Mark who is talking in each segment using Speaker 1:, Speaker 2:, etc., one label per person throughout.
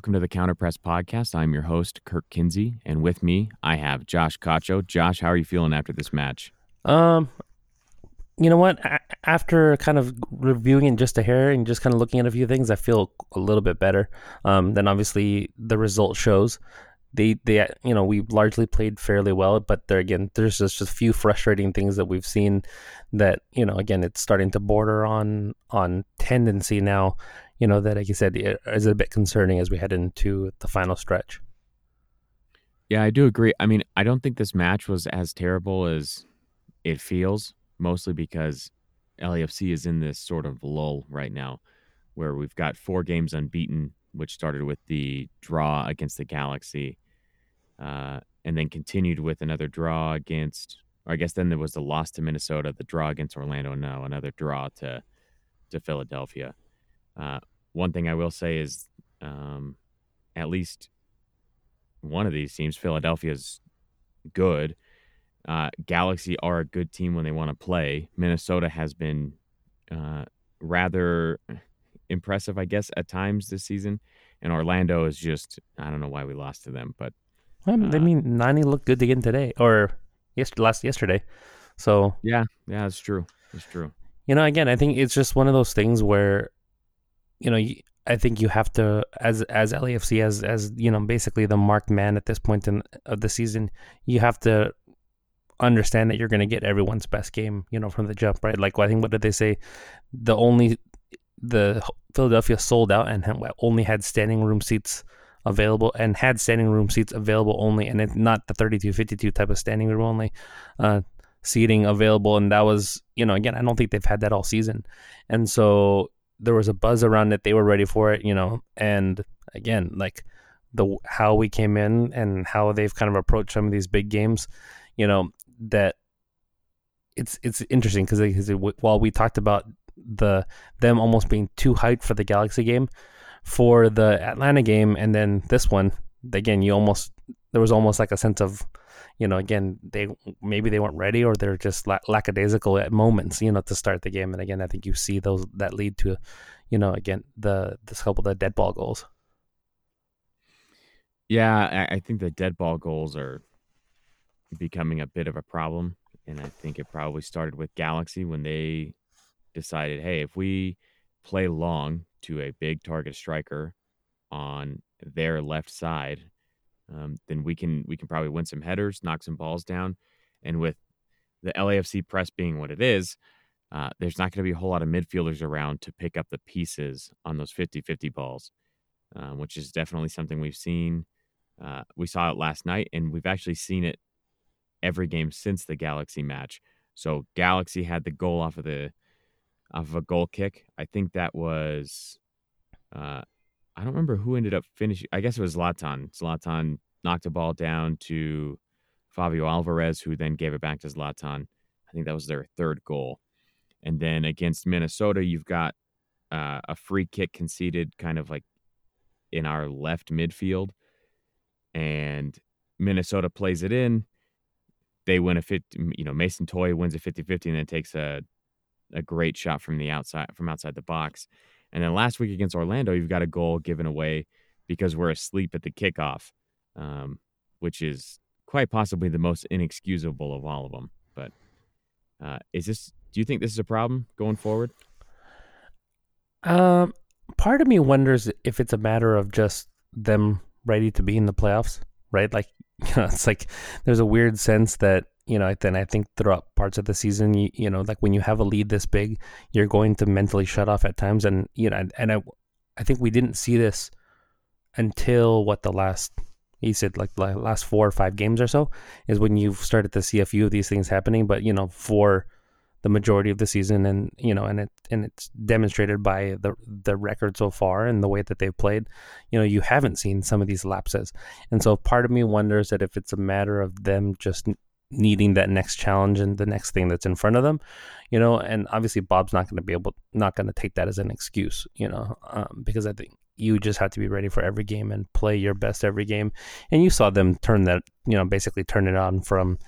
Speaker 1: Welcome to the Counterpress Podcast. I'm your host, Kirk Kinsey, and with me I have Josh Cacho. Josh, how are you feeling after this match?
Speaker 2: Um, you know what? After kind of reviewing it just a hair and just kind of looking at a few things, I feel a little bit better. Um, then obviously the result shows. They, they, you know, we largely played fairly well, but there again, there's just a few frustrating things that we've seen that, you know, again, it's starting to border on on tendency now. You know that, like you said, is a bit concerning as we head into the final stretch.
Speaker 1: Yeah, I do agree. I mean, I don't think this match was as terrible as it feels, mostly because LAFC is in this sort of lull right now where we've got four games unbeaten, which started with the draw against the Galaxy, uh, and then continued with another draw against, I guess then there was the loss to Minnesota, the draw against Orlando, now another draw to to Philadelphia. Uh, one thing I will say is, um, at least one of these teams, Philadelphia's good. Uh, Galaxy are a good team when they want to play. Minnesota has been uh, rather impressive, I guess, at times this season. And Orlando is just, I don't know why we lost to them, but.
Speaker 2: Well, I
Speaker 1: uh,
Speaker 2: mean, Nani looked good again today, or yes, last yesterday. So
Speaker 1: Yeah, yeah, it's true. It's true.
Speaker 2: you know, again, I think it's just one of those things where, you know, I think you have to, as as LAFC, as as you know, basically the marked man at this point in of the season, you have to understand that you're going to get everyone's best game, you know, from the jump, right? Like I think what did they say? The only the Philadelphia sold out and only had standing room seats available and had standing room seats available only and it's not the 32 52 type of standing room only uh seating available and that was you know again i don't think they've had that all season and so there was a buzz around it they were ready for it you know and again like the how we came in and how they've kind of approached some of these big games you know that it's it's interesting because while we talked about the them almost being too hyped for the galaxy game for the atlanta game and then this one again you almost there was almost like a sense of you know, again, they maybe they weren't ready or they're just la- lackadaisical at moments, you know, to start the game. And again, I think you see those that lead to, you know, again the this couple of the dead ball goals.
Speaker 1: Yeah, I think the dead ball goals are becoming a bit of a problem. And I think it probably started with Galaxy when they decided, hey, if we play long to a big target striker on their left side, um, then we can we can probably win some headers, knock some balls down. And with the LAFC press being what it is, uh, there's not going to be a whole lot of midfielders around to pick up the pieces on those 50-50 balls, uh, which is definitely something we've seen. Uh, we saw it last night, and we've actually seen it every game since the Galaxy match. So Galaxy had the goal off of the off of a goal kick. I think that was uh, I don't remember who ended up finishing. I guess it was Zlatan. Zlatan knocked a ball down to Fabio Alvarez, who then gave it back to Zlatan. I think that was their third goal. And then against Minnesota, you've got uh, a free kick conceded kind of like in our left midfield. And Minnesota plays it in. They win a 50, you know, Mason Toye wins a 50 50 and then takes a, a great shot from the outside, from outside the box. And then last week against Orlando, you've got a goal given away because we're asleep at the kickoff, um, which is quite possibly the most inexcusable of all of them. But uh, is this? Do you think this is a problem going forward?
Speaker 2: Um, part of me wonders if it's a matter of just them ready to be in the playoffs, right? Like, you know, it's like there's a weird sense that you know, then I think throughout parts of the season, you, you know, like when you have a lead this big, you're going to mentally shut off at times. And, you know, and, I, I think we didn't see this until what the last, he said like the last four or five games or so is when you've started to see a few of these things happening. But, you know, for the majority of the season and, you know, and it, and it's demonstrated by the, the record so far and the way that they've played, you know, you haven't seen some of these lapses. And so part of me wonders that if it's a matter of them just needing that next challenge and the next thing that's in front of them, you know. And obviously, Bob's not going to be able, not going to take that as an excuse, you know, um, because I think you just have to be ready for every game and play your best every game. And you saw them turn that, you know, basically turn it on from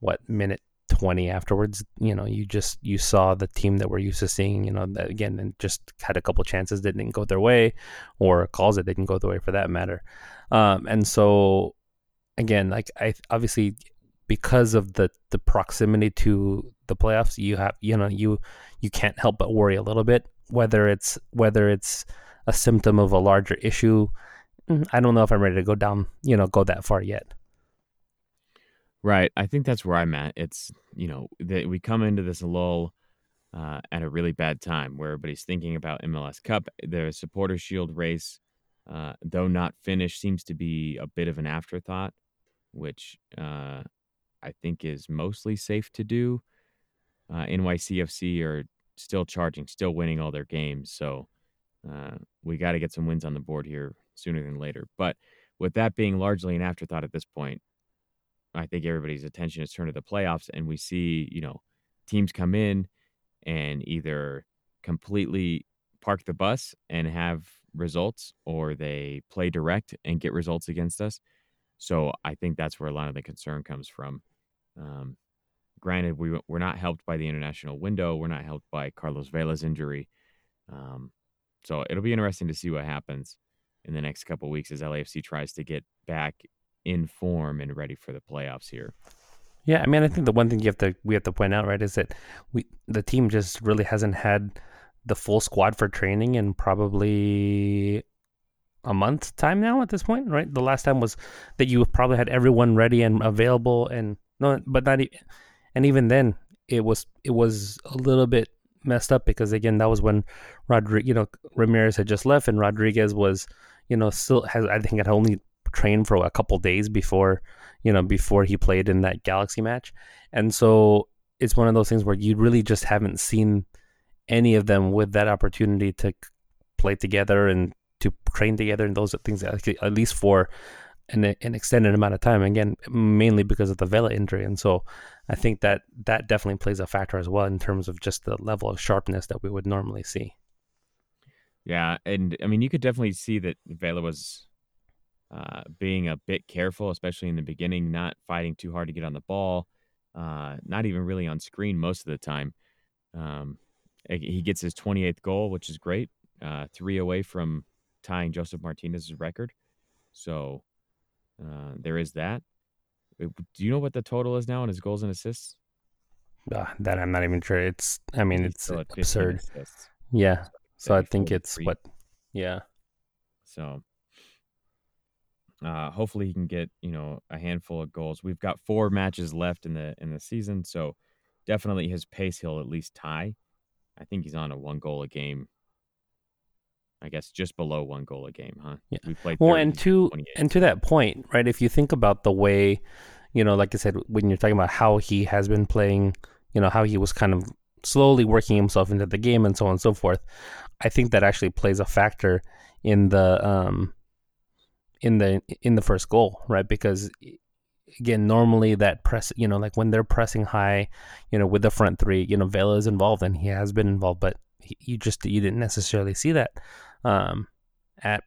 Speaker 2: what minute 20 afterwards. You know, you just you saw the team that we're used to seeing. You know, that again, and just had a couple chances that didn't go their way, or calls that didn't go their way for that matter. Um, and so, again, like I obviously because of the the proximity to the playoffs, you have you know you you can't help but worry a little bit whether it's whether it's a symptom of a larger issue. Mm, I don't know if I'm ready to go down, you know, go that far yet.
Speaker 1: Right. I think that's where I'm at. It's, you know, that we come into this lull uh, at a really bad time where everybody's thinking about MLS Cup. The Supporter Shield race, uh, though not finished, seems to be a bit of an afterthought, which uh, I think is mostly safe to do. Uh, NYCFC are still charging, still winning all their games. So uh, we got to get some wins on the board here sooner than later. But with that being largely an afterthought at this point, I think everybody's attention is turned to the playoffs, and we see, you know, teams come in and either completely park the bus and have results, or they play direct and get results against us. So I think that's where a lot of the concern comes from. Um, granted, we we're not helped by the international window. We're not helped by Carlos Vela's injury. Um, so it'll be interesting to see what happens in the next couple weeks as LAFC tries to get back in form and ready for the playoffs here.
Speaker 2: Yeah, I mean, I think the one thing you have to we have to point out, right, is that we the team just really hasn't had the full squad for training in probably a month time now at this point, right? The last time was that you probably had everyone ready and available, and no, but not, and even then it was it was a little bit messed up because again that was when Rodriguez, you know, Ramirez had just left and Rodriguez was, you know, still has I think had only trained for a couple days before you know before he played in that Galaxy match, and so it's one of those things where you really just haven't seen any of them with that opportunity to play together and to train together and those things at least for an, an extended amount of time again mainly because of the Vela injury and so I think that that definitely plays a factor as well in terms of just the level of sharpness that we would normally see
Speaker 1: yeah and I mean you could definitely see that Vela was uh, being a bit careful, especially in the beginning, not fighting too hard to get on the ball, uh, not even really on screen most of the time. Um, he gets his 28th goal, which is great, uh, three away from tying Josef Martinez's record. So uh, there is that. Uh, do you know what the total is now on his goals and assists?
Speaker 2: Uh, that I'm not even sure. It's, I mean, it's absurd. Assists. Yeah. So I think it's what, yeah.
Speaker 1: So uh, hopefully he can get you know a handful of goals. We've got four matches left in the in the season, so definitely his pace he'll at least tie. I think he's on a one goal a game. I guess just below one goal a game, huh?
Speaker 2: Yeah. We played well, and to and to that point, right? If you think about the way, you know, like I said, when you're talking about how he has been playing, you know, how he was kind of slowly working himself into the game and so on and so forth. I think that actually plays a factor in the um in the in the first goal, right? Because again, normally that press, you know, like when they're pressing high, you know, with the front three, you know, Vela is involved and he has been involved, but he, you just you didn't necessarily see that um, at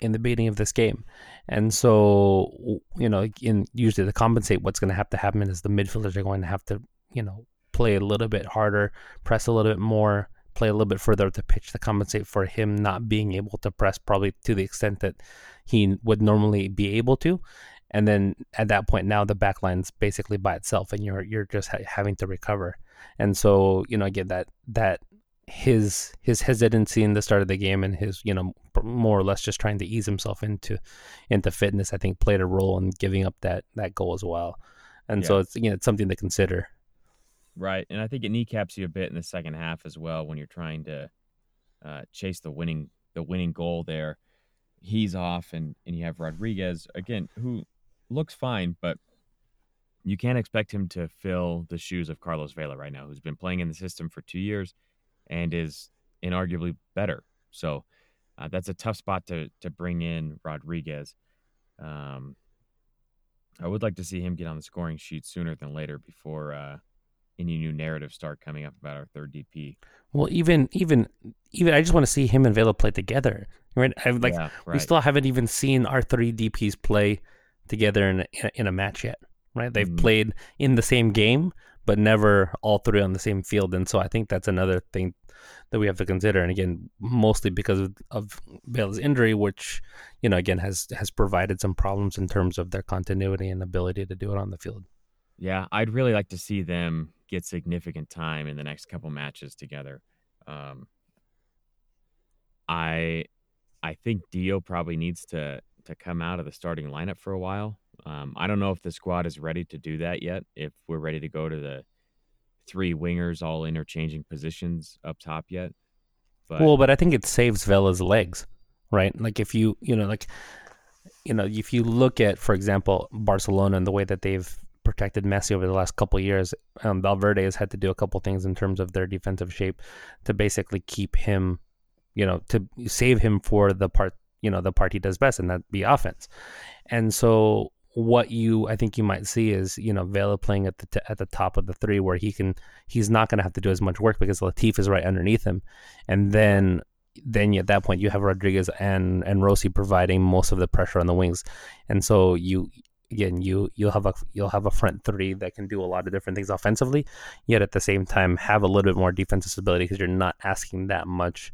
Speaker 2: in the beginning of this game, and so you know, in usually to compensate, what's going to have to happen is the midfielders are going to have to, you know, play a little bit harder, press a little bit more, play a little bit further to pitch to compensate for him not being able to press probably to the extent that he would normally be able to. And then at that point, now the back line's basically by itself, and you're you're just ha- having to recover. And so you know, again, that that his his hesitancy in the start of the game and his you know more or less just trying to ease himself into into fitness, I think played a role in giving up that that goal as well. And yeah. so it's you know it's something to consider.
Speaker 1: Right, and I think it kneecaps you a bit in the second half as well when you're trying to uh, chase the winning the winning goal there. He's off, and and you have Rodriguez again, who looks fine, but you can't expect him to fill the shoes of Carlos Vela right now, who's been playing in the system for two years and is inarguably better. So uh, that's a tough spot to to bring in Rodriguez. Um, I would like to see him get on the scoring sheet sooner than later before uh, any new narrative start coming up about our third DP.
Speaker 2: Well, even even even I just want to see him and Vela play together. Right? I like yeah, right. we still haven't even seen our three DPs play together in a, in a match yet. Right? They've mm-hmm. played in the same game, but never all three on the same field. And so I think that's another thing that we have to consider. And again, mostly because of, of Vela's injury, which you know again has has provided some problems in terms of their continuity and ability to do it on the field.
Speaker 1: Yeah, I'd really like to see them get significant time in the next couple matches together. Um, I I think Dio probably needs to to come out of the starting lineup for a while. Um, I don't know if the squad is ready to do that yet. If we're ready to go to the three wingers all interchanging positions up top yet.
Speaker 2: But well, but I think it saves Vela's legs, right? Like if you you know like you know if you look at for example Barcelona and the way that they've protected Messi over the last couple years, um, Valverde has had to do a couple things in terms of their defensive shape to basically keep him, you know, to save him for the part you know the part he does best, and that be offense. And so what you I think you might see is you know Vela playing at the t- at the top of the three where he can he's not going to have to do as much work because Latif is right underneath him, and mm-hmm. then then at that point you have Rodriguez and and Rossi providing most of the pressure on the wings, and so you again you you'll have a you'll have a front three that can do a lot of different things offensively, yet at the same time have a little bit more defensive stability because you're not asking that much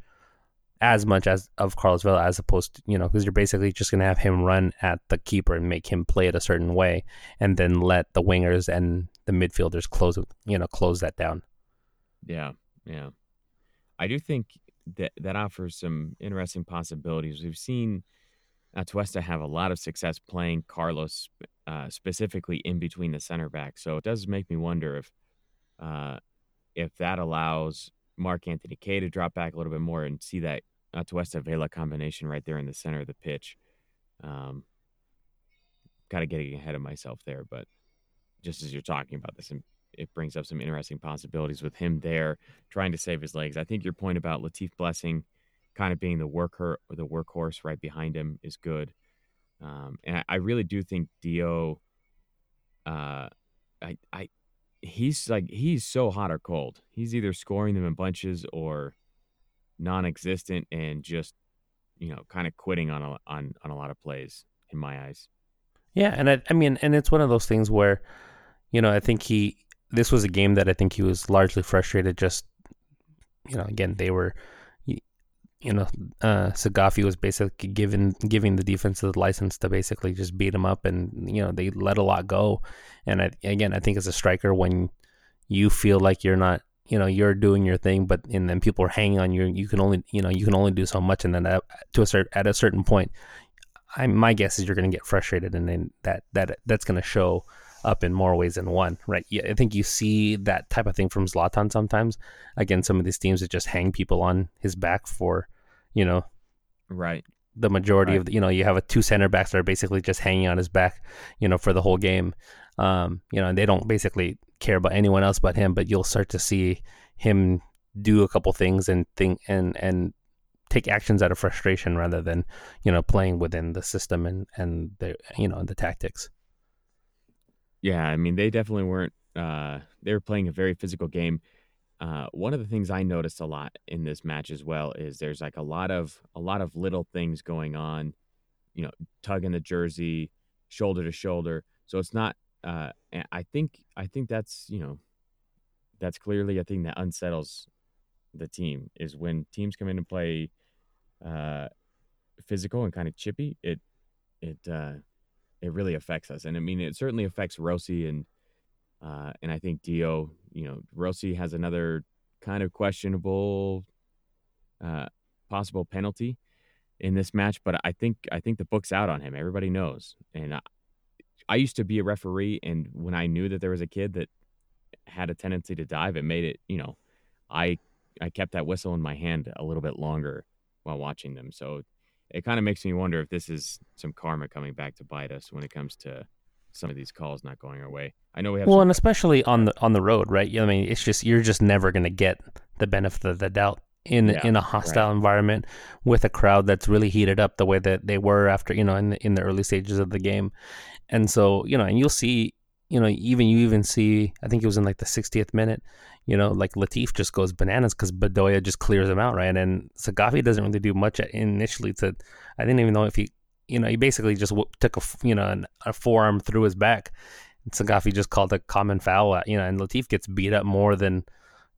Speaker 2: as much as of Carlos Vela as opposed to, you know, because you're basically just going to have him run at the keeper and make him play it a certain way and then let the wingers and the midfielders close, you know, close that down.
Speaker 1: Yeah. Yeah. I do think that that offers some interesting possibilities. We've seen Atuesta have a lot of success playing Carlos uh, specifically in between the center back. So it does make me wonder if uh, if that allows Mark Anthony Kaye to drop back a little bit more and see that Atuesta Vela combination right there in the center of the pitch. Um, kind of getting ahead of myself there, but just as you're talking about this, and it brings up some interesting possibilities with him there trying to save his legs. I think your point about Latif Blessing kind of being the worker or the workhorse right behind him is good. Um, and I, I, really do think Dio, uh, I, I, he's like he's so hot or cold. He's either scoring them in bunches or non-existent and just you know kind of quitting on a on on a lot of plays in my eyes.
Speaker 2: Yeah, and I I mean and it's one of those things where you know, I think he this was a game that I think he was largely frustrated just you know, again, they were you know, uh, Saghafi was basically given giving the defense the license to basically just beat him up, and you know they let a lot go. And I, again, I think as a striker, when you feel like you're not, you know, you're doing your thing, but and then people are hanging on you, you can only, you know, you can only do so much, and then at, to a certain at a certain point, I my guess is you're going to get frustrated, and then that that that's going to show up in more ways than one, right? Yeah, I think you see that type of thing from Zlatan sometimes. Again, some of these teams that just hang people on his back for, you know,
Speaker 1: right.
Speaker 2: The majority right. of the, you know, you have a two center backs that are basically just hanging on his back, you know, for the whole game. Um, you know, and they don't basically care about anyone else but him. But you'll start to see him do a couple things and think and and take actions out of frustration rather than you know playing within the system and and the you know the tactics.
Speaker 1: Yeah, I mean, they definitely weren't. Uh, they were playing a very physical game. Uh, one of the things I noticed a lot in this match as well is there's like a lot of a lot of little things going on. You know, tugging the jersey, shoulder to shoulder. So it's not. Uh, I think I think that's you know, that's clearly a thing that unsettles the team is when teams come in and play uh, physical and kind of chippy. It it uh, it really affects us. And I mean, it certainly affects Rossi and uh, and I think Dio. You know, Rossi has another kind of questionable uh, possible penalty in this match, but I think I think the book's out on him. Everybody knows, and I, I used to be a referee, and when I knew that there was a kid that had a tendency to dive, it made it. You know, I I kept that whistle in my hand a little bit longer while watching them. So it kind of makes me wonder if this is some karma coming back to bite us when it comes to some of these calls not going our way. I know we have
Speaker 2: well, and especially on the on the road, right? I mean, it's just you're just never going to get the benefit of the doubt in yeah, in a hostile right. environment with a crowd that's really heated up the way that they were after you know in the, in the early stages of the game, and so you know, and you'll see you know, even you even see, I think it was in like the 60th minute, you know, like Latif just goes bananas because Bedoya just clears him out, right? And Saghafi doesn't really do much initially to, I didn't even know if he, you know, he basically just took a, you know, a forearm through his back. Saghafi just called a common foul, uh, you know, and Latif gets beat up more than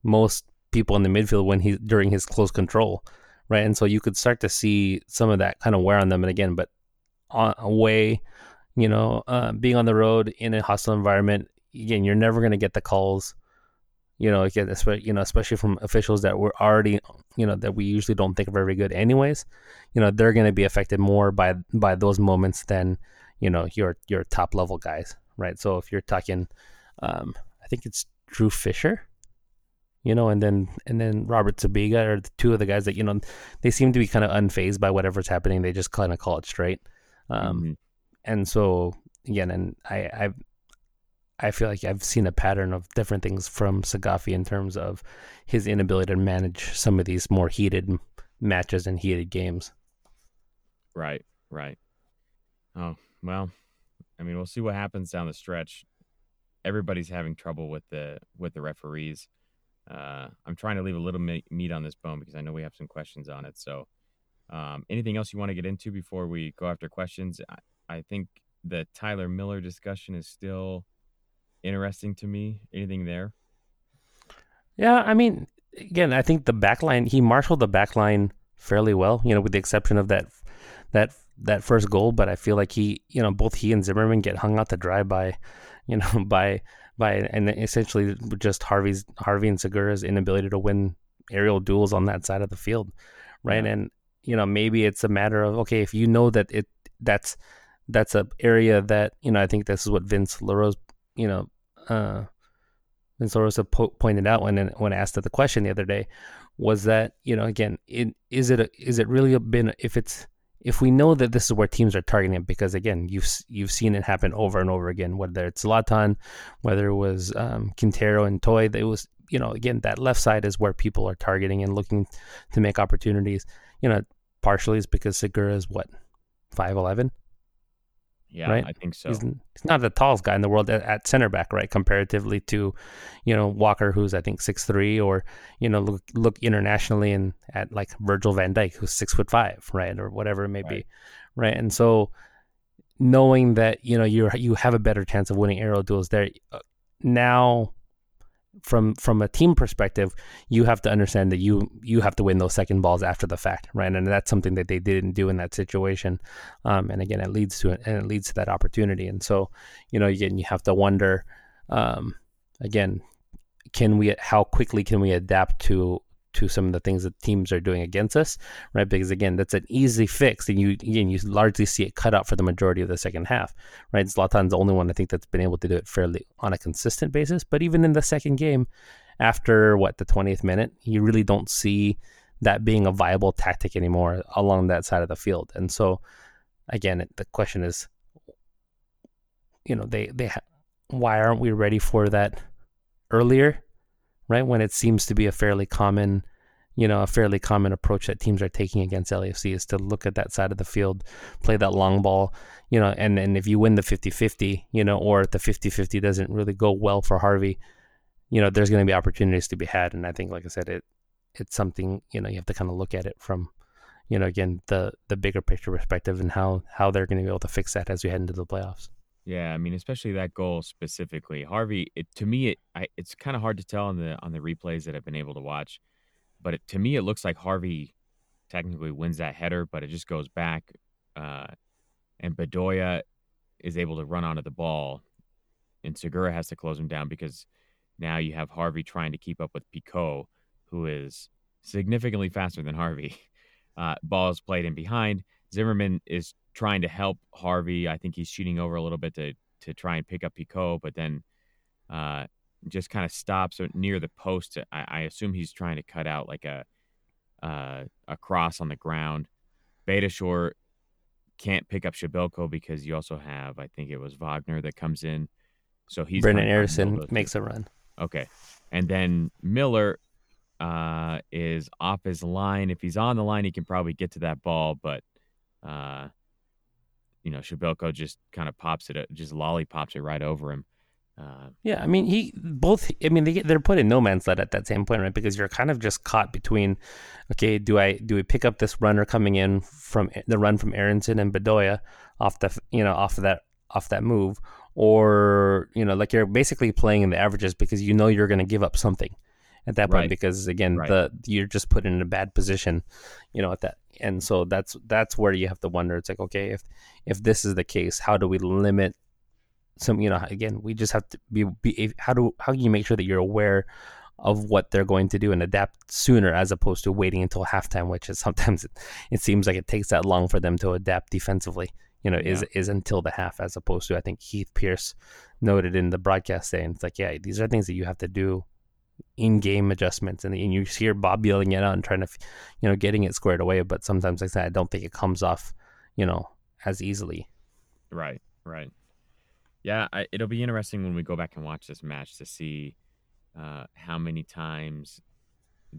Speaker 2: most people in the midfield when he during his close control, right? And so you could start to see some of that kind of wear on them. And again, but on away, you know, uh, being on the road in a hostile environment, again, you're never going to get the calls. You know, again, you know, especially from officials that were already, you know, that we usually don't think are very good, anyways. You know, they're going to be affected more by by those moments than you know your your top level guys, right? So if you're talking, um, I think it's Drew Fischer, you know, and then and then Robert Sibiga are the two of the guys that you know they seem to be kind of unfazed by whatever's happening. They just kind of call it straight. Um, mm-hmm. And so again, and I I've I feel like I've seen a pattern of different things from Saghafi in terms of his inability to manage some of these more heated matches and heated games.
Speaker 1: Right, right. Oh, well, I mean, we'll see what happens down the stretch. Everybody's having trouble with the with the referees. Uh, I'm trying to leave a little meat on this bone because I know we have some questions on it. So, um, anything else you want to get into before we go after questions? I, think the Tyler Miller discussion is still interesting to me. Anything there?
Speaker 2: Yeah, I mean, again, I think the backline he marshaled the backline fairly well. You know, with the exception of that that that first goal, but I feel like he, you know, both he and Zimmerman get hung out to dry by, you know, by by and essentially just Harvey's Harvey and Segura's inability to win aerial duels on that side of the field, right? Yeah. And you know, maybe it's a matter of okay, if you know that it that's that's a area that you know, I think this is what Vince LaRose you know, uh, and Sorosa po- pointed out when when asked the question the other day was that you know again it, is it a, is it really been if it's if we know that this is where teams are targeting it because again you've you've seen it happen over and over again whether it's Zlatan whether it was um, Quintero and Toye it was you know again that left side is where people are targeting and looking to make opportunities. You know partially is because Segura is what 5'11
Speaker 1: yeah, right? I think so.
Speaker 2: He's, he's, not the tallest guy in the world at, at, center back, right? Comparatively to, you know, Walker, who's I think six three, or you know, look look internationally and at like Virgil Van Dijk, who's six foot five, right, or whatever it may right. be, right? And so, knowing that you know you you have a better chance of winning aerial duels there, uh, now from from a team perspective, you have to understand that you you have to win those second balls after the fact, right? And that's something that they didn't do in that situation. Um, and again, it leads to it, and it leads to that opportunity. And so, you know, again, you have to wonder, um, again, can we how quickly can we adapt to to some of the things that teams are doing against us, right? Because again, that's an easy fix, and you again you largely see it cut out for the majority of the second half, right? Zlatan's the only one I think that's been able to do it fairly on a consistent basis. But even in the second game, after what the twentieth minute, you really don't see that being a viable tactic anymore along that side of the field. And so, again, the question is, you know, they they why aren't we ready for that earlier? Right? When it seems to be a fairly common, you know, a fairly common approach that teams are taking against LAFC is to look at that side of the field, play that long ball, you know, and, and if you win the 50-50, you know, or the 50-50 doesn't really go well for Harvey, you know, there's going to be opportunities to be had. And I think, like I said, it, it's something, you know, you have to kind of look at it from, you know, again, the, the bigger picture perspective and how, how they're going to be able to fix that as we head into the playoffs.
Speaker 1: Yeah, I mean, especially that goal specifically, Harvey. It to me, it I, it's kind of hard to tell on the on the replays that I've been able to watch, but it, to me, it looks like Harvey technically wins that header, but it just goes back, uh, and Bedoya is able to run onto the ball, and Segura has to close him down because now you have Harvey trying to keep up with Picault, who is significantly faster than Harvey. Uh, ball is played in behind. Zimmerman is trying to help Harvey. I think he's shooting over a little bit to to try and pick up Picault, but then uh, just kind of stops near the post. I, I, assume he's trying to cut out like a uh, a cross on the ground. Beitashour can't pick up Przybylko because you also have, I think it was Wagner that comes in. So he's
Speaker 2: Brenden Aaronson makes a run.
Speaker 1: Okay, and then Miller uh, is off his line. If he's on the line, he can probably get to that ball, but uh, you know, Przybylko just kind of pops it, just lollipops it right over him.
Speaker 2: Uh, yeah, I mean, he both. I mean, they they're put in no man's land at that same point, right? Because you're kind of just caught between, okay, do I do we pick up this runner coming in from the run from Aaronson and Bedoya off the you know off of that off that move, or you know like you're basically playing in the averages because you know you're going to give up something at that point
Speaker 1: Right.
Speaker 2: because again
Speaker 1: Right.
Speaker 2: the you're just put in a bad position you know at that and so that's that's where you have to wonder it's like okay if if this is the case how do we limit some you know again we just have to be, be how do how can you make sure that you're aware of what they're going to do and adapt sooner as opposed to waiting until halftime which is sometimes it, it seems like it takes that long for them to adapt defensively you know is is until the half as opposed to i think heath pearce noted in the broadcast saying it's like yeah these are things that you have to do in game adjustments and, and you hear bob yelling it out and trying to you know getting it squared away but sometimes like I said, i don't think it comes off you know as easily
Speaker 1: Right, right. Yeah, I, it'll be interesting when we go back and watch this match to see uh, how many times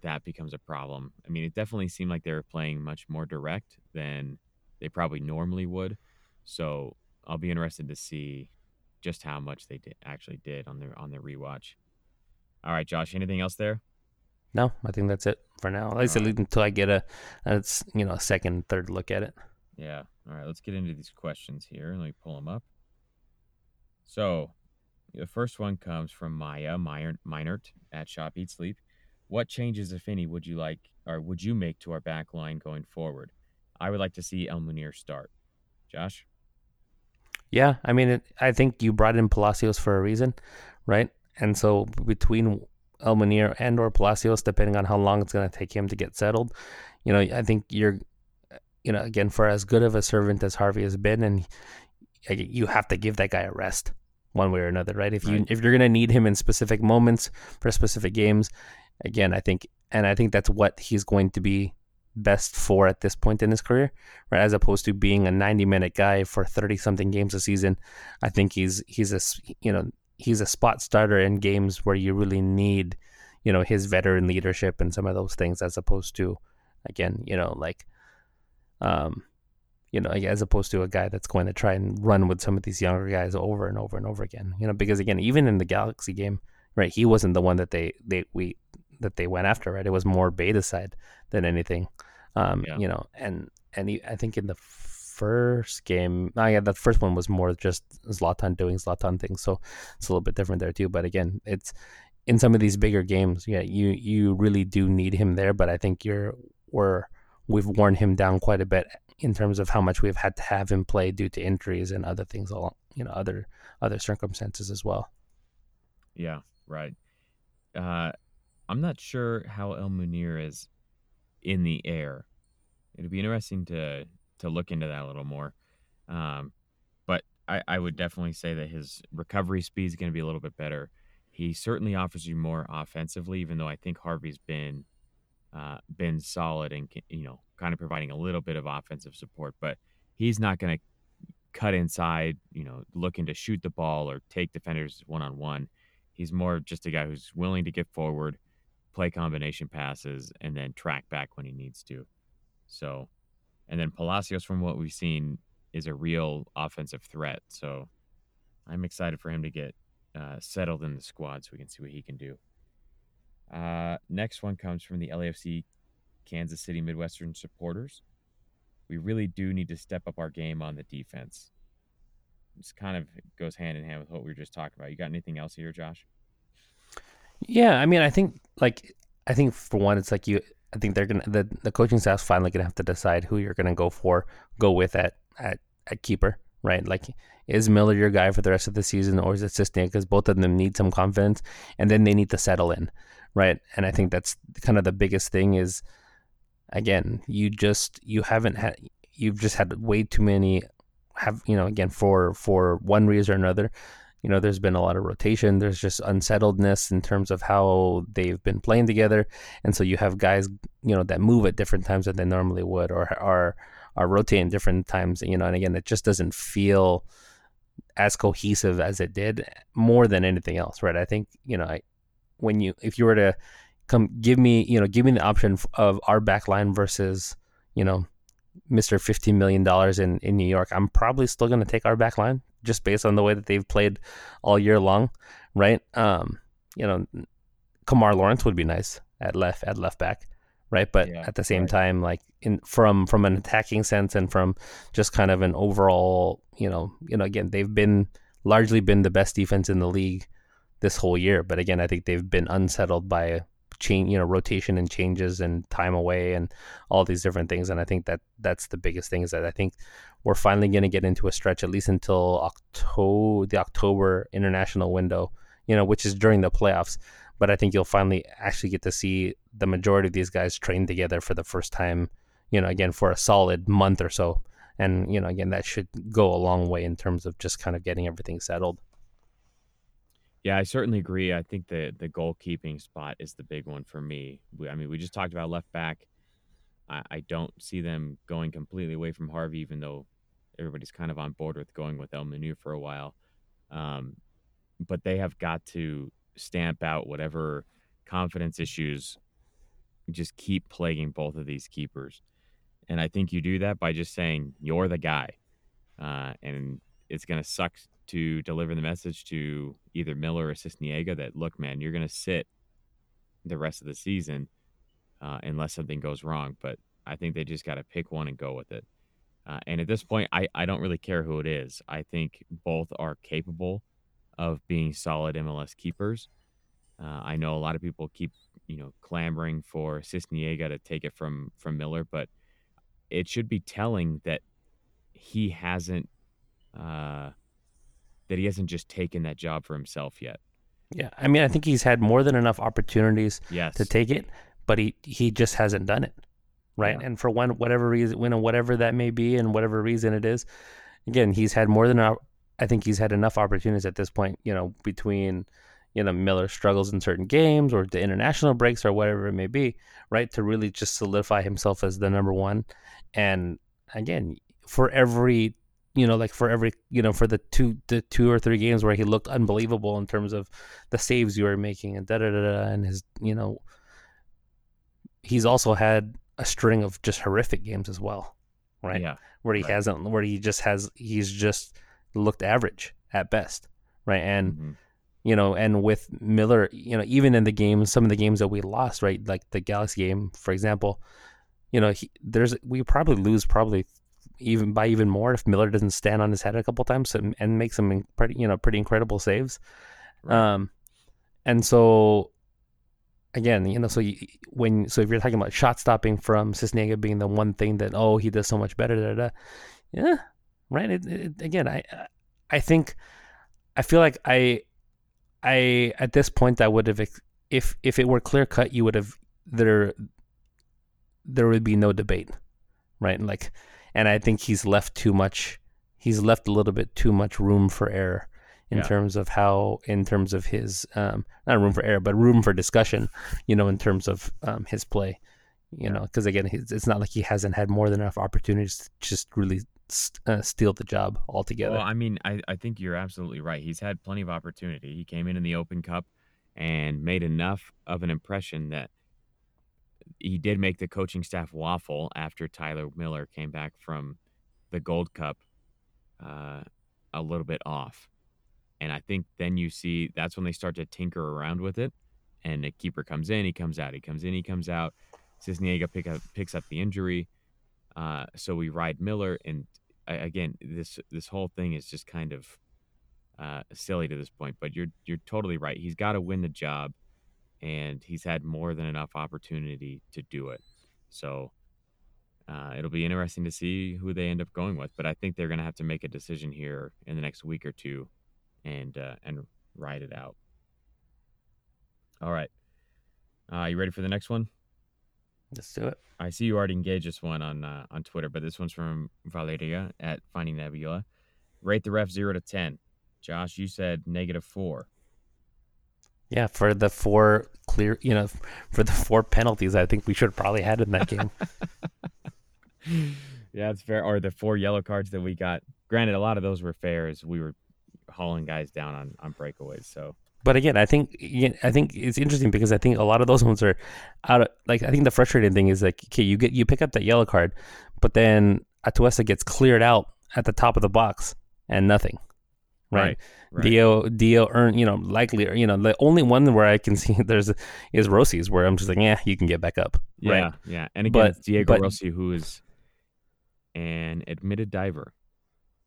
Speaker 1: that becomes a problem. I mean, it definitely seemed like they were playing much more direct than they probably normally would. So I'll be interested to see just how much they did, actually did on their on their rewatch. All right, Josh. Anything else there?
Speaker 2: no i think that's it for now at least
Speaker 1: Alright.
Speaker 2: until i get a, a you know a second third look at it
Speaker 1: Yeah. All right, let's get into these questions here. Let me pull them up. So, the first one comes from Maya Meinert at Shop Eat Sleep. What changes, if any, would you like or would you make to our back line going forward? I would like to see El Munir start. Josh?
Speaker 2: Yeah, I mean, it, I think you brought in Palacios for a reason, right? And so between El Munir and or Palacios, depending on how long it's going to take him to get settled, you know, I think you're, you know, again, for as good of a servant as Harvey has been, and you have to give that guy a rest one way or another, right? If you
Speaker 1: Right.
Speaker 2: if you're going to need him in specific moments for specific games, again, I think, and I think that's what he's going to be best for at this point in his career right? As opposed to being a 90 minute guy for 30 something games a season. I think he's he's a you know he's a spot starter in games where you really need you know his veteran leadership and some of those things as opposed to again you know like um you know as opposed to a guy that's going to try and run with some of these younger guys over and over and over again you know because again even in the galaxy game right he wasn't the one that they they we that they went after right it was more Beitashour than anything um
Speaker 1: Yeah.
Speaker 2: you know and and he, I think in the first game, oh yeah, the first one was more just Zlatan doing Zlatan things, so it's a little bit different there too. But again, it's in some of these bigger games, yeah, you you really do need him there. But I think you're we're we've worn him down quite a bit in terms of how much we've had to have him play due to injuries and other things along, you know, other other circumstances as well.
Speaker 1: Yeah, right. Uh, I'm not sure how El Munir is in the air. It'd be interesting to to look into that a little more. Um, but I, I would definitely say that his recovery speed is going to be a little bit better. He certainly offers you more offensively, even though I think Harvey's been uh, been solid and you know kind of providing a little bit of offensive support. But he's not going to cut inside, you know, looking to shoot the ball or take defenders one on one. He's more just a guy who's willing to get forward, play combination passes, and then track back when he needs to. So, and then Palacios, from what we've seen, is a real offensive threat. So, I'm excited for him to get uh, settled in the squad so we can see what he can do. Uh, next one comes from the LAFC Kansas City Midwestern supporters. We really do need to step up our game on the defense. This kind of goes hand in hand with what we were just talking about. You got anything else here, Josh?
Speaker 2: Yeah, I mean, I think like I think for one, it's like you. I think they're gonna the the coaching staff's finally gonna have to decide who you're gonna go for, go with at at at keeper, right? Like, is Miller your guy for the rest of the season, or is it Cisney? Because both of them need some confidence, and then they need to settle in, right? And I think that's kind of the biggest thing is, again, you just you haven't had you've just had way too many have you know again for for one reason or another you know there's been a lot of rotation there's just unsettledness in terms of how they've been playing together and so you have guys you know that move at different times than they normally would or are are rotating different times you know and again it just doesn't feel as cohesive as it did more than anything else right i think you know I, when you if you were to come give me you know give me the option of our back line versus you know Mr. $15 million in, in New York, I'm probably still going to take our back line just based on the way that they've played all year long, right? Um, you know, Kemar Lawrence would be nice at left at left back, right? But
Speaker 1: Yeah,
Speaker 2: at the same
Speaker 1: right.
Speaker 2: time, like in from from an attacking sense and from just kind of an overall, you know, you know, again, they've been largely been the best defense in the league this whole year. But again, I think they've been unsettled by change, you know, rotation and changes and time away and all these different things. And I think that that's the biggest thing is that I think we're finally going to get into a stretch at least until October, the October international window, you know, which is during the playoffs. But I think you'll finally actually get to see the majority of these guys train together for the first time, you know, again for a solid month or so. And, you know, again, that should go a long way in terms of just kind of getting everything settled.
Speaker 1: Yeah, I certainly agree. I think the the goalkeeping spot is the big one for me. We, I mean, we just talked about left back. I, I don't see them going completely away from Harvey, even though everybody's kind of on board with going with El Munir for a while. Um, but they have got to stamp out whatever confidence issues just keep plaguing both of these keepers. And I think you do that by just saying you're the guy, uh, and it's going to suck to deliver the message to either Miller or Sisniega that look, man, you're going to sit the rest of the season uh, unless something goes wrong. But I think they just got to pick one and go with it. Uh, and at this point, I, I don't really care who it is. I think both are capable of being solid MLS keepers. Uh, I know a lot of people keep you know clamoring for Sisniega to take it from from Miller, but it should be telling that he hasn't uh, that he hasn't just taken that job for himself yet.
Speaker 2: Yeah, I mean, I think he's had more than enough opportunities
Speaker 1: yes.
Speaker 2: to take it, but he he just hasn't done it, right? Yeah. And for one whatever reason, when whatever that may be, and whatever reason it is, again, he's had more than I think he's had enough opportunities at this point. You know, between you know Miller struggles in certain games or the international breaks or whatever it may be, right? To really just solidify himself as the number one. And again, for every you know, like for every, you know, for the two, the two or three games where he looked unbelievable in terms of the saves you were making and da da da da, and his, you know, he's also had a string of just horrific games as well, right?
Speaker 1: Yeah,
Speaker 2: where he
Speaker 1: right.
Speaker 2: hasn't, where he just has, he's just looked average at best, right? And
Speaker 1: mm-hmm.
Speaker 2: you know, and with Miller, you know, even in the games, some of the games that we lost, right, like the Galaxy game, for example, you know, he, there's we probably lose probably even by even more if Miller doesn't stand on his head a couple times and, and make some pretty you know pretty incredible saves.
Speaker 1: Right.
Speaker 2: Um, and so again, you know, so you, when so if you're talking about shot stopping from Sisniega being the one thing that oh he does so much better, da, da, da, yeah, right. It, it, again, I I think I feel like I I at this point I would have if if it were clear cut, you would have there there would be no debate, right? And like and I think he's left too much. He's left a little bit too much room for error in
Speaker 1: Yeah.
Speaker 2: terms of how, in terms of his, um, not room for error, but room for discussion. You know, in terms of um, his play. You know, because again, it's not like he hasn't had more than enough opportunities to just really st- uh, steal the job altogether.
Speaker 1: Well, I mean, I, I think you're absolutely right. He's had plenty of opportunity. He came in in the Open Cup and made enough of an impression that he did make the coaching staff waffle after Tyler Miller came back from the Gold Cup uh, a little bit off. And I think then you see that's when they start to tinker around with it. And the keeper comes in, he comes out, he comes in, he comes out. Sisniega pick up, picks up the injury. Uh, so we ride Miller, and again, this this whole thing is just kind of uh, silly to this point. But you're you're totally right. He's got to win the job, and he's had more than enough opportunity to do it. So uh, it'll be interesting to see who they end up going with. But I think they're going to have to make a decision here in the next week or two, and uh, and ride it out. All right, uh, you ready for the next one?
Speaker 2: Let's do it.
Speaker 1: I see you already engaged this one on uh, on Twitter, but this one's from Valeria at Finding Nebula. Rate the ref zero to ten. Josh, you said negative four.
Speaker 2: Yeah, for the four clear, you know, for the four penalties, I think we should have probably had in that game.
Speaker 1: yeah, it's fair. Or the four yellow cards that we got. Granted, a lot of those were fair as we were hauling guys down on, on breakaways. So
Speaker 2: but again, I think I think it's interesting because I think a lot of those ones are out of like I think the frustrating thing is like okay, you get you pick up that yellow card, but then Atuesta gets cleared out at the top of the box and nothing. Right.
Speaker 1: right.
Speaker 2: Dio Dio earn you know likely you know the only one where I can see there's is Rossi's where I'm just like yeah you can get back up
Speaker 1: Yeah,
Speaker 2: right
Speaker 1: yeah. And again,
Speaker 2: But-
Speaker 1: Diego
Speaker 2: but-
Speaker 1: Rossi, who is an admitted diver.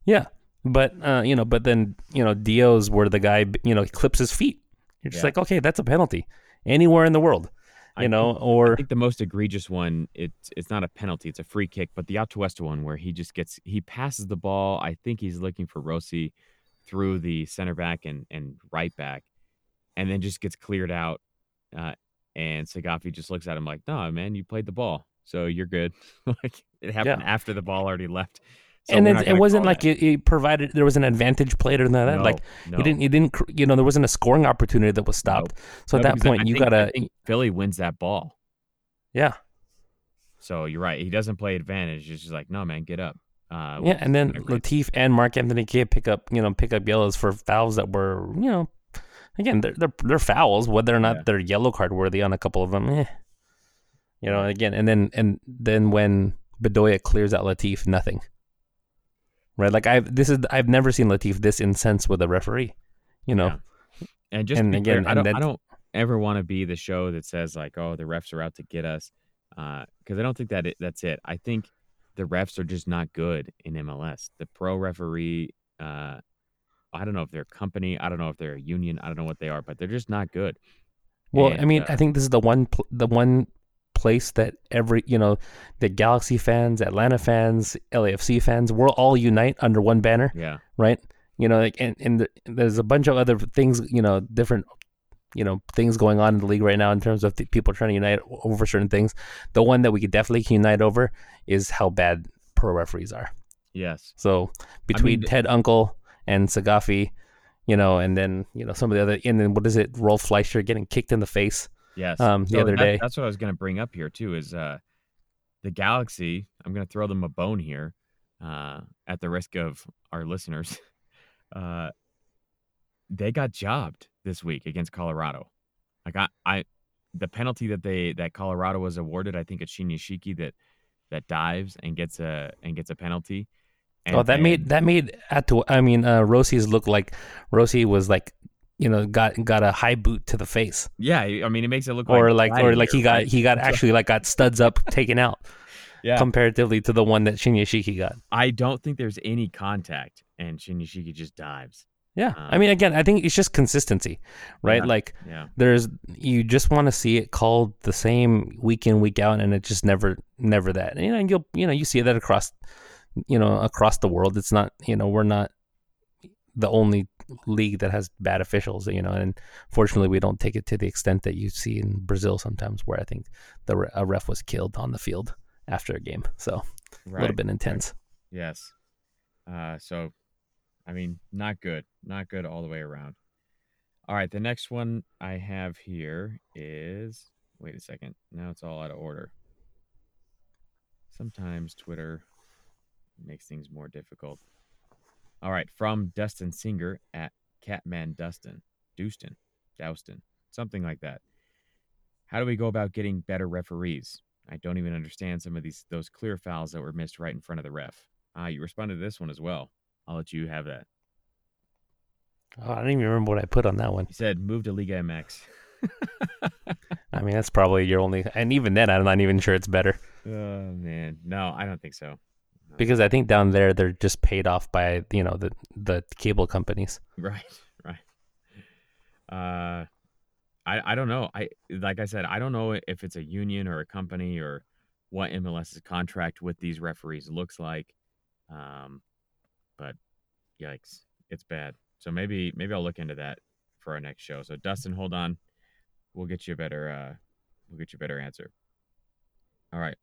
Speaker 2: yeah But uh, you know, but then you know, Dio's where the guy you know clips his feet. You're just
Speaker 1: Yeah.
Speaker 2: like, okay, that's a penalty anywhere in the world, you
Speaker 1: I
Speaker 2: know.
Speaker 1: think-
Speaker 2: or
Speaker 1: I think the most egregious one, it's it's not a penalty, it's a free kick, but the Atuesta one where he just gets he passes the ball. I think he's looking for Rossi through the center back and and right back, and then just gets cleared out. Uh, and Saghafi just looks at him like, "No, man, you played the ball, so you're good." like it happened after the ball already left. So
Speaker 2: and
Speaker 1: we're
Speaker 2: it, wasn't like it, it provided there was an advantage played or none that.
Speaker 1: No,
Speaker 2: like
Speaker 1: no.
Speaker 2: you didn't, you didn't, you know, there wasn't a scoring opportunity that was stopped. So at that
Speaker 1: because I
Speaker 2: point, you
Speaker 1: think-
Speaker 2: gotta,
Speaker 1: Philly wins that ball.
Speaker 2: yeah,
Speaker 1: So you're right. He doesn't play advantage. It's just like, no, man, get up. Uh,
Speaker 2: yeah. And then. Latif and Mark Anthony Kidd pick up, you know, pick up yellows for fouls that were, you know, again, they're they're, they're fouls. Whether or not
Speaker 1: Yeah.
Speaker 2: they're yellow card worthy on a couple of them, eh. You know, again, and then and then when Bedoya clears out Latif, nothing. Right, like I've this is I've never seen Latif this incensed with a referee. You know,
Speaker 1: Yeah. And just
Speaker 2: And
Speaker 1: be clear,
Speaker 2: again,
Speaker 1: I don't, I don't ever want to be the show that says like, oh, the refs are out to get us, because I don't think that it, that's it. I think the refs are just not good in MLS. The pro referee, uh, I don't know if they're a company, I don't know if they're a union, I don't know what they are, but they're just not good.
Speaker 2: Well,
Speaker 1: And,
Speaker 2: I mean,
Speaker 1: uh,
Speaker 2: I think this is the one pl- the one place that every you know the Galaxy fans, Atlanta fans, LAFC fans, we'll all unite under one banner,
Speaker 1: yeah,
Speaker 2: right? You know, like and, and there's a bunch of other things, you know, different you know things going on in the league right now in terms of people trying to unite over certain things. The one that we could definitely unite over is how bad pro referees are.
Speaker 1: yes,
Speaker 2: So between
Speaker 1: mean-
Speaker 2: Ted Unkel and Saghafi, you know, and then you know some of the other, and then what is it, Rolf Fleischer getting kicked in the face.
Speaker 1: yes.
Speaker 2: Um, the
Speaker 1: So
Speaker 2: other
Speaker 1: that-
Speaker 2: day.
Speaker 1: that's what I was going to bring up here too. Is uh, the Galaxy? I'm going to throw them a bone here, uh, at the risk of our listeners. Uh, they got jobbed this week against Colorado. Like I, I, the penalty that they that Colorado was awarded, I think it's Shinyashiki that that dives and gets a and gets a penalty. And
Speaker 2: oh, that
Speaker 1: then-
Speaker 2: made that made Atto- I mean, uh, Rossi's look like Rossi was like, you know, got got a high boot to the face,
Speaker 1: yeah. I mean, it makes it look
Speaker 2: or like, or like he got he got actually like got studs up taken out
Speaker 1: yeah.
Speaker 2: comparatively to the one that Shinyashiki got.
Speaker 1: I don't think there's any contact, and Shinyashiki just dives.
Speaker 2: Yeah, I
Speaker 1: Um,
Speaker 2: mean, again, I think it's just consistency, right?
Speaker 1: Yeah.
Speaker 2: Like
Speaker 1: Yeah.
Speaker 2: there's you just want to see it called the same week in week out, and it just never never that. And, you know, you'll you know you see that across you know across the world. It's not you know we're not the only league that has bad officials, you know, and fortunately we don't take it to the extent that you see in Brazil sometimes, where I think the a ref was killed on the field after a game, so a
Speaker 1: Right.
Speaker 2: little bit intense.
Speaker 1: Yes. Uh, so, I mean, not good. Not good all the way around. All right. The next one I have here is wait a second. Now it's all out of order. Sometimes Twitter makes things more difficult. All right. From Dustin Singer at Catman Dustin, Dustin, Doustin, something like that. How do we go about getting better referees? I don't even understand some of these those clear fouls that were missed right in front of the ref. Ah, you responded to this one as well. I'll let you have that.
Speaker 2: Oh, I don't even remember what I put on that one.
Speaker 1: You said move to Liga MX.
Speaker 2: I mean, that's probably your only, and even then, I'm not even sure it's better.
Speaker 1: oh man, no, I don't think so.
Speaker 2: because I think down there they're just paid off by you know the the cable companies.
Speaker 1: Right, right. Uh, I I don't know. I like I said, I don't know if it's a union or a company or what MLS's contract with these referees looks like. Um, but yikes, it's bad. So maybe maybe I'll look into that for our next show. So Dustin, hold on. We'll get you a better uh we'll get you a better answer. All right.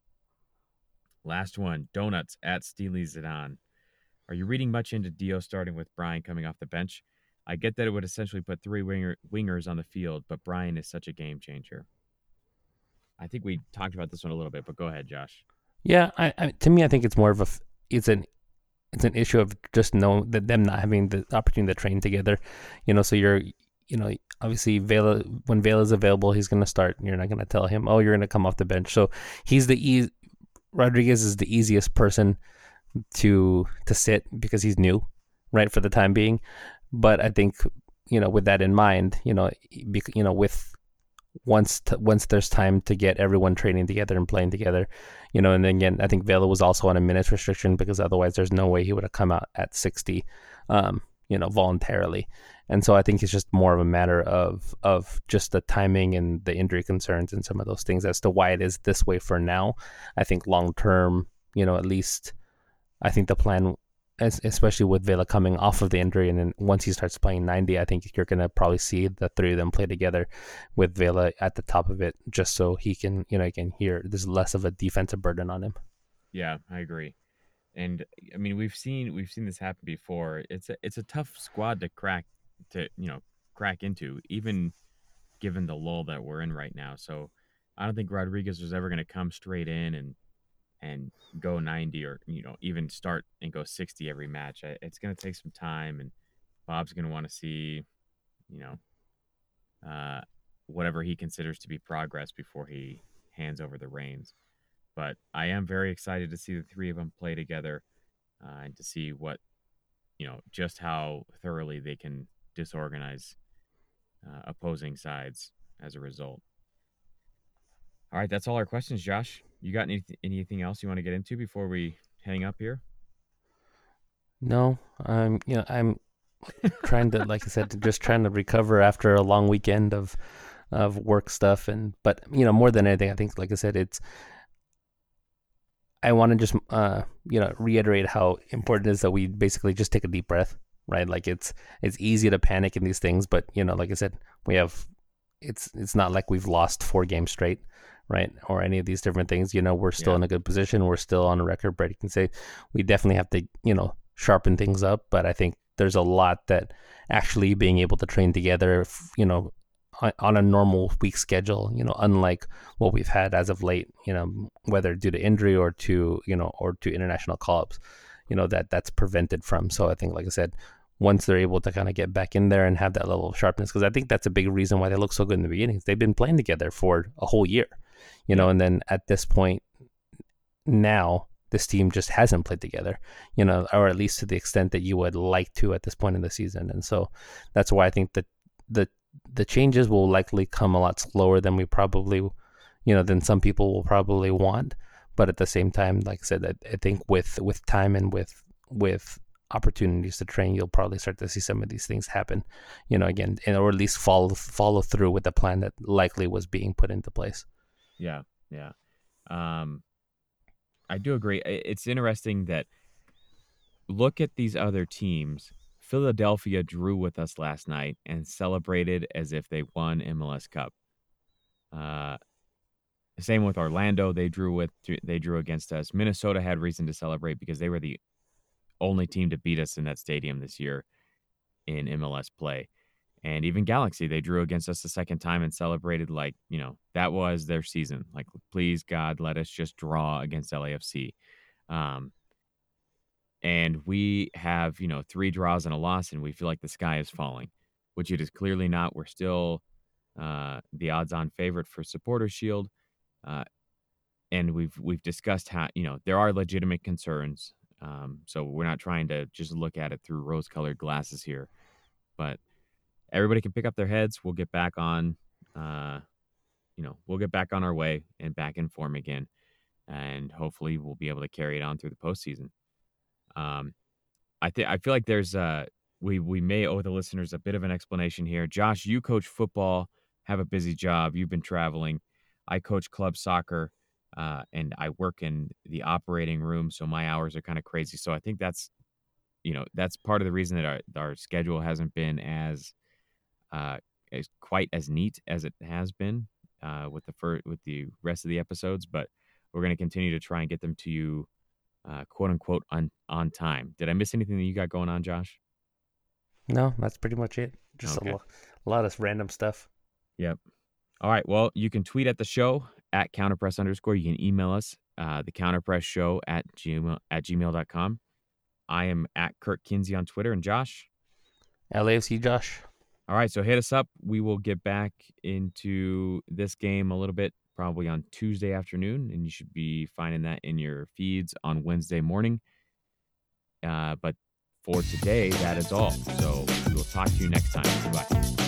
Speaker 1: Last one. Donuts at Steely Zidane. Are you reading much into Dio starting with Brian coming off the bench? I get that it would essentially put three winger, wingers on the field, but Brian is such a game changer. I think we talked about this one a little bit, but go ahead, Josh.
Speaker 2: Yeah, I, I to me I think it's more of a it's an it's an issue of just know that them not having the opportunity to train together. You know, so you're you know obviously Vela when Vela is available he's going to start. You're not going to tell him oh you're going to come off the bench. So he's the e- Rodriguez is the easiest person to to sit because he's new, right for the time being. But I think you know with that in mind, you know, you know with once t- once there's time to get everyone training together and playing together, you know. And then again, I think Vela was also on a minutes restriction because otherwise, there's no way he would have come out at 60, um, you know, voluntarily. And so I think it's just more of a matter of of just the timing and the injury concerns and some of those things as to why it is this way for now. I think long term, you know, at least I think the plan especially with Vela coming off of the injury, and then once he starts playing 90, I think you're gonna probably see the three of them play together, with Vela at the top of it, just so he can, you know, again here there's less of a defensive burden on him.
Speaker 1: Yeah, I agree. And I mean, we've seen we've seen this happen before. It's a it's a tough squad to crack to you know crack into, even given the lull that we're in right now. So I don't think Rodriguez was ever going to come straight in and and go 90 or you know even start and go 60 every match it's going to take some time and bob's going to want to see you know uh, whatever he considers to be progress before he hands over the reins. But i am very excited to see the three of them play together uh, and to see what you know just how thoroughly they can disorganize uh, opposing sides as a result. All right that's all our questions josh you got any, anything else you want to get into before we hang up here?
Speaker 2: No, I'm you know I'm trying to like I said just trying to recover after a long weekend of of work stuff and but you know more than anything I think like I said it's I want to just uh you know reiterate how important it is that we basically just take a deep breath right like it's it's easy to panic in these things but you know like I said we have it's it's not like we've lost four games straight right? Or any of these different things, you know, we're still yeah. in a good position. We're still on a record. You can say we definitely have to, you know, sharpen things up. But I think there's a lot that actually being able to train together, you know, on a normal week schedule, you know, unlike what we've had as of late, you know, whether due to injury or to, you know, or to international call-ups, you know, that that's prevented from. So I think, like I said, once they're able to kind of get back in there and have that level of sharpness, because I think that's a big reason why they look so good in the beginning. They've been playing together for a whole year, you know, and then at this point now this team just hasn't played together, you know, or at least to the extent that you would like to at this point in the season. And so that's why I think that the the changes will likely come a lot slower than we probably, you know, than some people will probably want. But at the same time, like I said, I, I think with with time and with with opportunities to train, you'll probably start to see some of these things happen. You know, again, and, or at least follow follow through with the plan that likely was being put into place.
Speaker 1: Yeah, yeah. Um, I do agree. It's interesting that look at these other teams. Philadelphia drew with us last night and celebrated as if they won MLS Cup. Uh, same with Orlando. They drew with they drew against us. Minnesota had reason to celebrate because they were the only team to beat us in that stadium this year in MLS play and even Galaxy, they drew against us the second time and celebrated like, you know, that was their season. Like, please, God, let us just draw against LAFC. Um, and we have, you know, three draws and a loss, and we feel like the sky is falling, which it is clearly not. We're still uh, the odds-on favorite for Supporter Shield, uh, and we've we've discussed how you know there are legitimate concerns. Um, so we're not trying to just look at it through rose-colored glasses here, but everybody can pick up their heads. We'll get back on, uh, you know, we'll get back on our way and back in form again, and hopefully we'll be able to carry it on through the postseason. Um, I think I feel like there's uh we we may owe the listeners a bit of an explanation here. Josh, you coach football, have a busy job. You've been traveling. I coach club soccer. Uh, and I work in the operating room, so my hours are kind of crazy. So I think that's, you know, that's part of the reason that our our schedule hasn't been as uh, is quite as neat as it has been uh, with the fir- with the rest of the episodes, but we're going to continue to try and get them to you, uh, quote unquote, on on time. Did I miss anything that you got going on, Josh?
Speaker 2: No, that's pretty much it. Just okay. a, lo- a lot of random stuff.
Speaker 1: Yep. All right. Well, you can tweet at the show at counterpress underscore. You can email us, uh, the counterpress show at gmail at gmail.com. I am at Kirk Kinsey on Twitter and Josh.
Speaker 2: LAFC Josh.
Speaker 1: All right, so hit us up. We will get back into this game a little bit probably on Tuesday afternoon, and you should be finding that in your feeds on Wednesday morning. Uh, but for today, that is all. So we will talk to you next time. Goodbye.